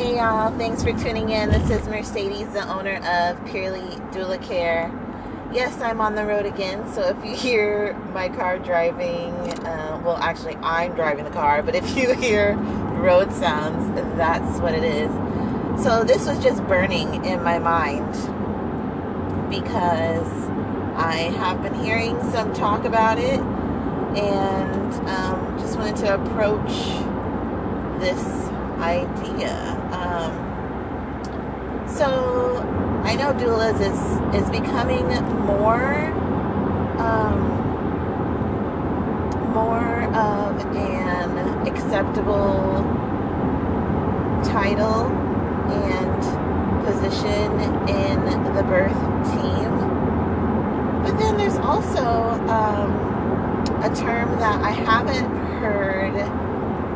Hey y'all, thanks for tuning in. This is Mercedes, the owner of Purely Doula Care. Yes, I'm on the road again, so if you hear my car driving, uh, well, actually, I'm driving the car, but if you hear road sounds, that's what it is. So, this was just burning in my mind because I have been hearing some talk about it and um, just wanted to approach this idea. Um, so I know doulas is is becoming more um, more of an acceptable title and position in the birth team. But then there's also um, a term that I haven't heard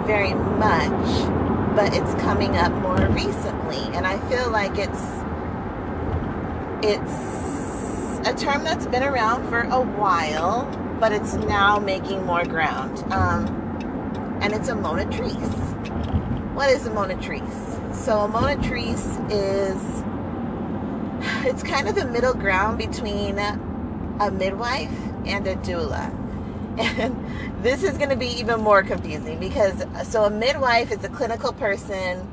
very much, but it's coming up more recently, and I feel like it's it's a term that's been around for a while, but it's now making more ground. Um, and it's a monatrice. What is a monatrice? So a monatrice is it's kind of the middle ground between a midwife and a doula. And this is going to be even more confusing because so a midwife is a clinical person.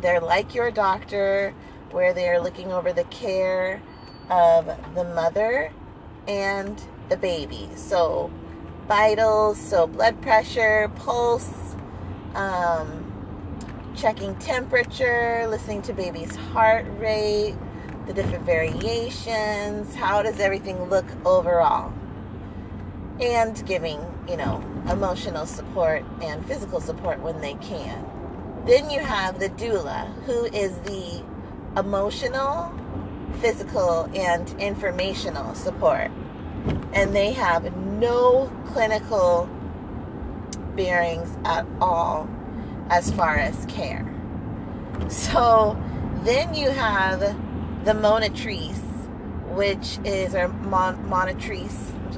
They're like your doctor, where they are looking over the care of the mother and the baby. So, vitals, so blood pressure, pulse, um, checking temperature, listening to baby's heart rate, the different variations, how does everything look overall and giving, you know, emotional support and physical support when they can. Then you have the doula, who is the emotional, physical, and informational support. And they have no clinical bearings at all as far as care. So then you have the monatrice, which is, or mon-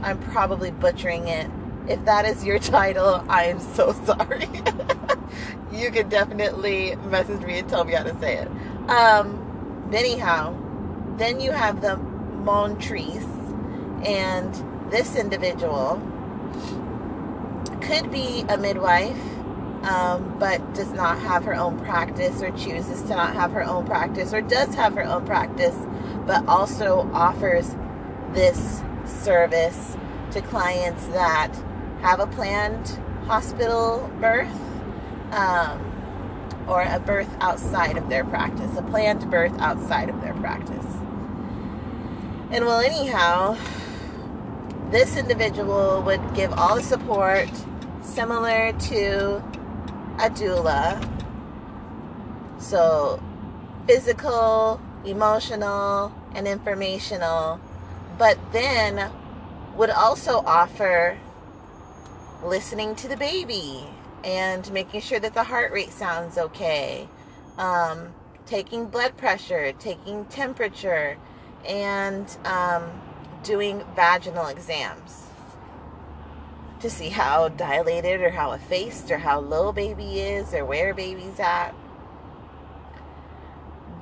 I'm probably butchering it. If that is your title, I am so sorry. you can definitely message me and tell me how to say it. Um, anyhow, then you have the Montrice, and this individual could be a midwife, um, but does not have her own practice, or chooses to not have her own practice, or does have her own practice, but also offers this service to clients that have a planned hospital birth um, or a birth outside of their practice, a planned birth outside of their practice. And well, anyhow, this individual would give all the support similar to a doula. So, physical, emotional, and informational but then would also offer listening to the baby and making sure that the heart rate sounds okay, um, taking blood pressure, taking temperature, and um, doing vaginal exams to see how dilated or how effaced or how low baby is or where baby's at.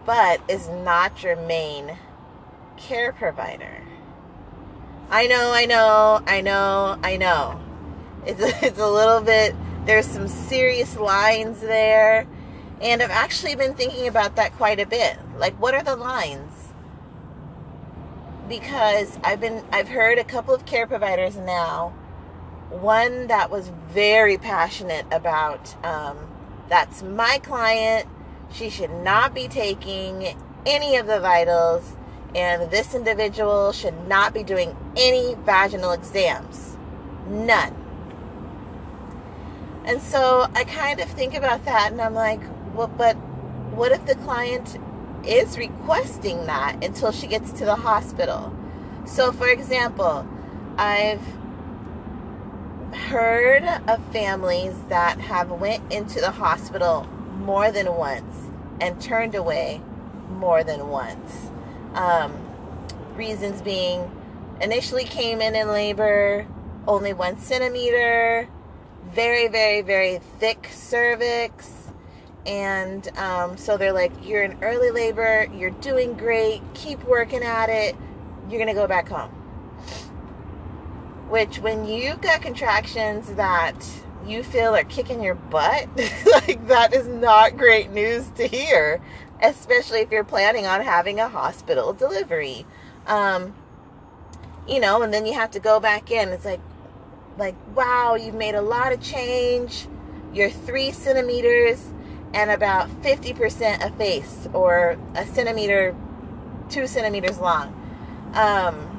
But is not your main care provider. I know, I know, I know, I know. It's a, it's a little bit, there's some serious lines there. And I've actually been thinking about that quite a bit. Like, what are the lines? Because I've been, I've heard a couple of care providers now. One that was very passionate about, um, that's my client. She should not be taking any of the vitals and this individual should not be doing any vaginal exams. None. And so I kind of think about that and I'm like, well, but what if the client is requesting that until she gets to the hospital? So, for example, I've heard of families that have went into the hospital more than once and turned away more than once. Um, reasons being initially came in in labor, only one centimeter, very, very, very thick cervix, And um, so they're like, You're in early labor, you're doing great, keep working at it, you're to go back home. Which, when you've got contractions that you feel are kicking your butt, like that is not great news to hear, especially if you're planning on having a hospital delivery. Um, you know, and then you have to go back in. It's like, like, wow, you've made a lot of change. You're three centimeters and about 50% effaced, or a centimeter, two centimeters long. Um,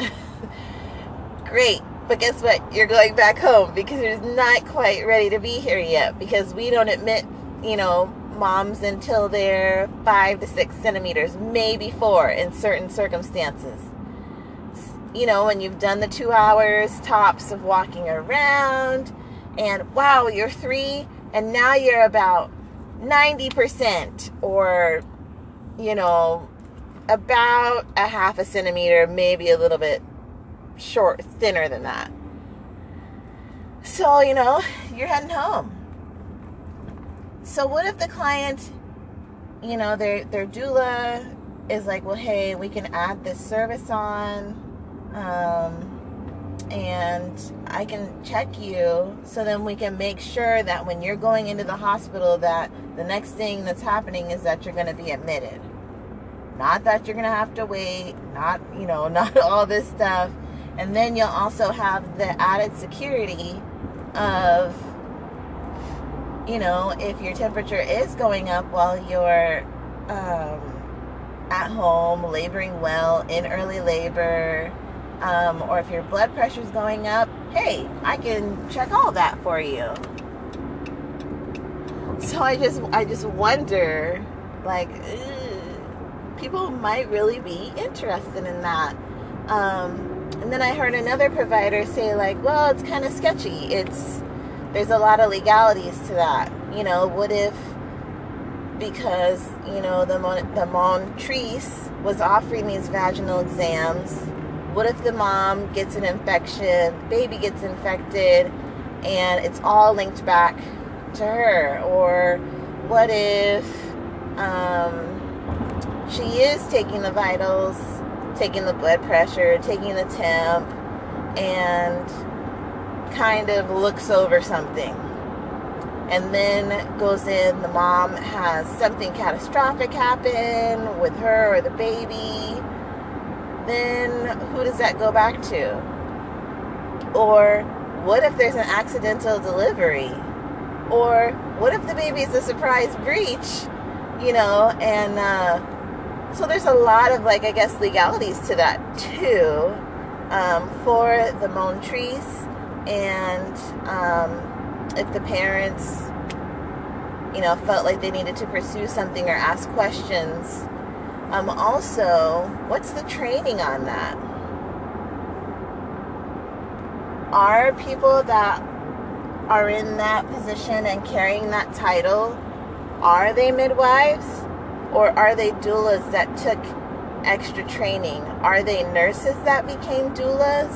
great. But guess what? You're going back home because you're not quite ready to be here yet because we don't admit, you know, moms until they're five to six centimeters, maybe four in certain circumstances. You know, when you've done the two hours tops of walking around, and wow, you're three, and now you're about 90% or, you know, about a half a centimeter, maybe a little bit short, thinner than that. So, you know, you're heading home. So what if the client, you know, their their doula is like, well, hey, we can add this service on, um, and I can check you, so then we can make sure that when you're going into the hospital, that the next thing that's happening is that you're going to be admitted. Not that you're going to have to wait, not you know, not all this stuff and then you'll also have the added security of, you know, if your temperature is going up while you're um, at home, laboring well, in early labor, um, or if your blood pressure is going up, hey, I can check all that for you. So I just, I just wonder, like, people might really be interested in that. Um, and then I heard another provider say, like, well, it's kind of sketchy. It's there's a lot of legalities to that. You know, what if because you know the the Montrice was offering these vaginal exams? What if the mom gets an infection, baby gets infected, and it's all linked back to her? Or what if um, she is taking the vitals? Taking the blood pressure, taking the temp, and kind of looks over something. And then goes in, the mom has something catastrophic happen with her or the baby. Then who does that go back to? Or what if there's an accidental delivery? Or what if the baby is a surprise breech? You know, and uh, so there's a lot of like I guess legalities to that too um, for the Montrice and um, if the parents you know felt like they needed to pursue something or ask questions. Um, also what's the training on that? Are people that are in that position and carrying that title are they midwives or are they doulas that took extra training? Are they nurses that became doulas?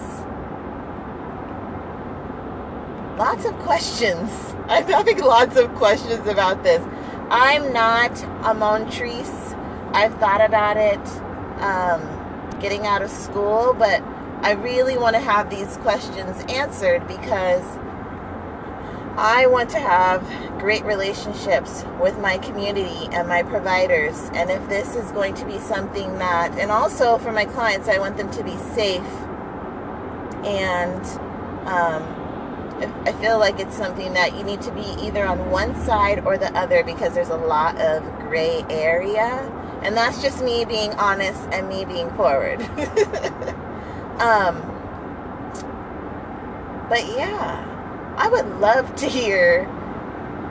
Lots of questions. I'm having lots of questions about this. I'm not a Montrice. I've thought about it um, getting out of school, but I really want to have these questions answered because I want to have great relationships with my community and my providers. And if this is going to be something that, and also for my clients, I want them to be safe. And um, I feel like it's something that you need to be either on one side or the other because there's a lot of gray area. And that's just me being honest and me being forward. um, but yeah. I would love to hear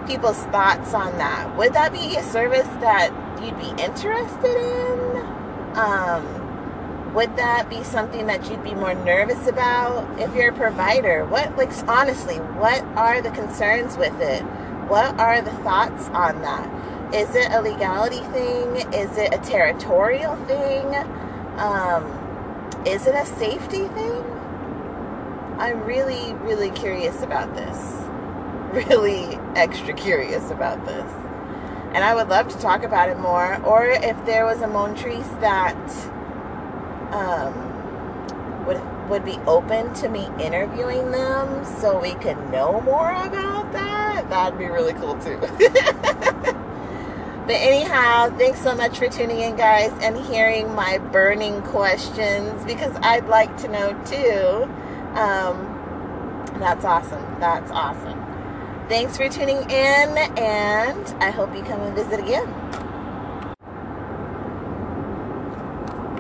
people's thoughts on that. Would that be a service that you'd be interested in? Um, would that be something that you'd be more nervous about if you're a provider? What, like, honestly, what are the concerns with it? What are the thoughts on that? Is it a legality thing? Is it a territorial thing? Um, is it a safety thing? I'm really, really curious about this. really extra curious about this. And I would love to talk about it more. Or if there was a Monatrice that um, would would be open to me interviewing them so we could know more about that, that'd be really cool too. but anyhow, thanks so much for tuning in, guys, and hearing my burning questions because I'd like to know too. Um, that's awesome. That's awesome. Thanks for tuning in, and I hope you come and visit again.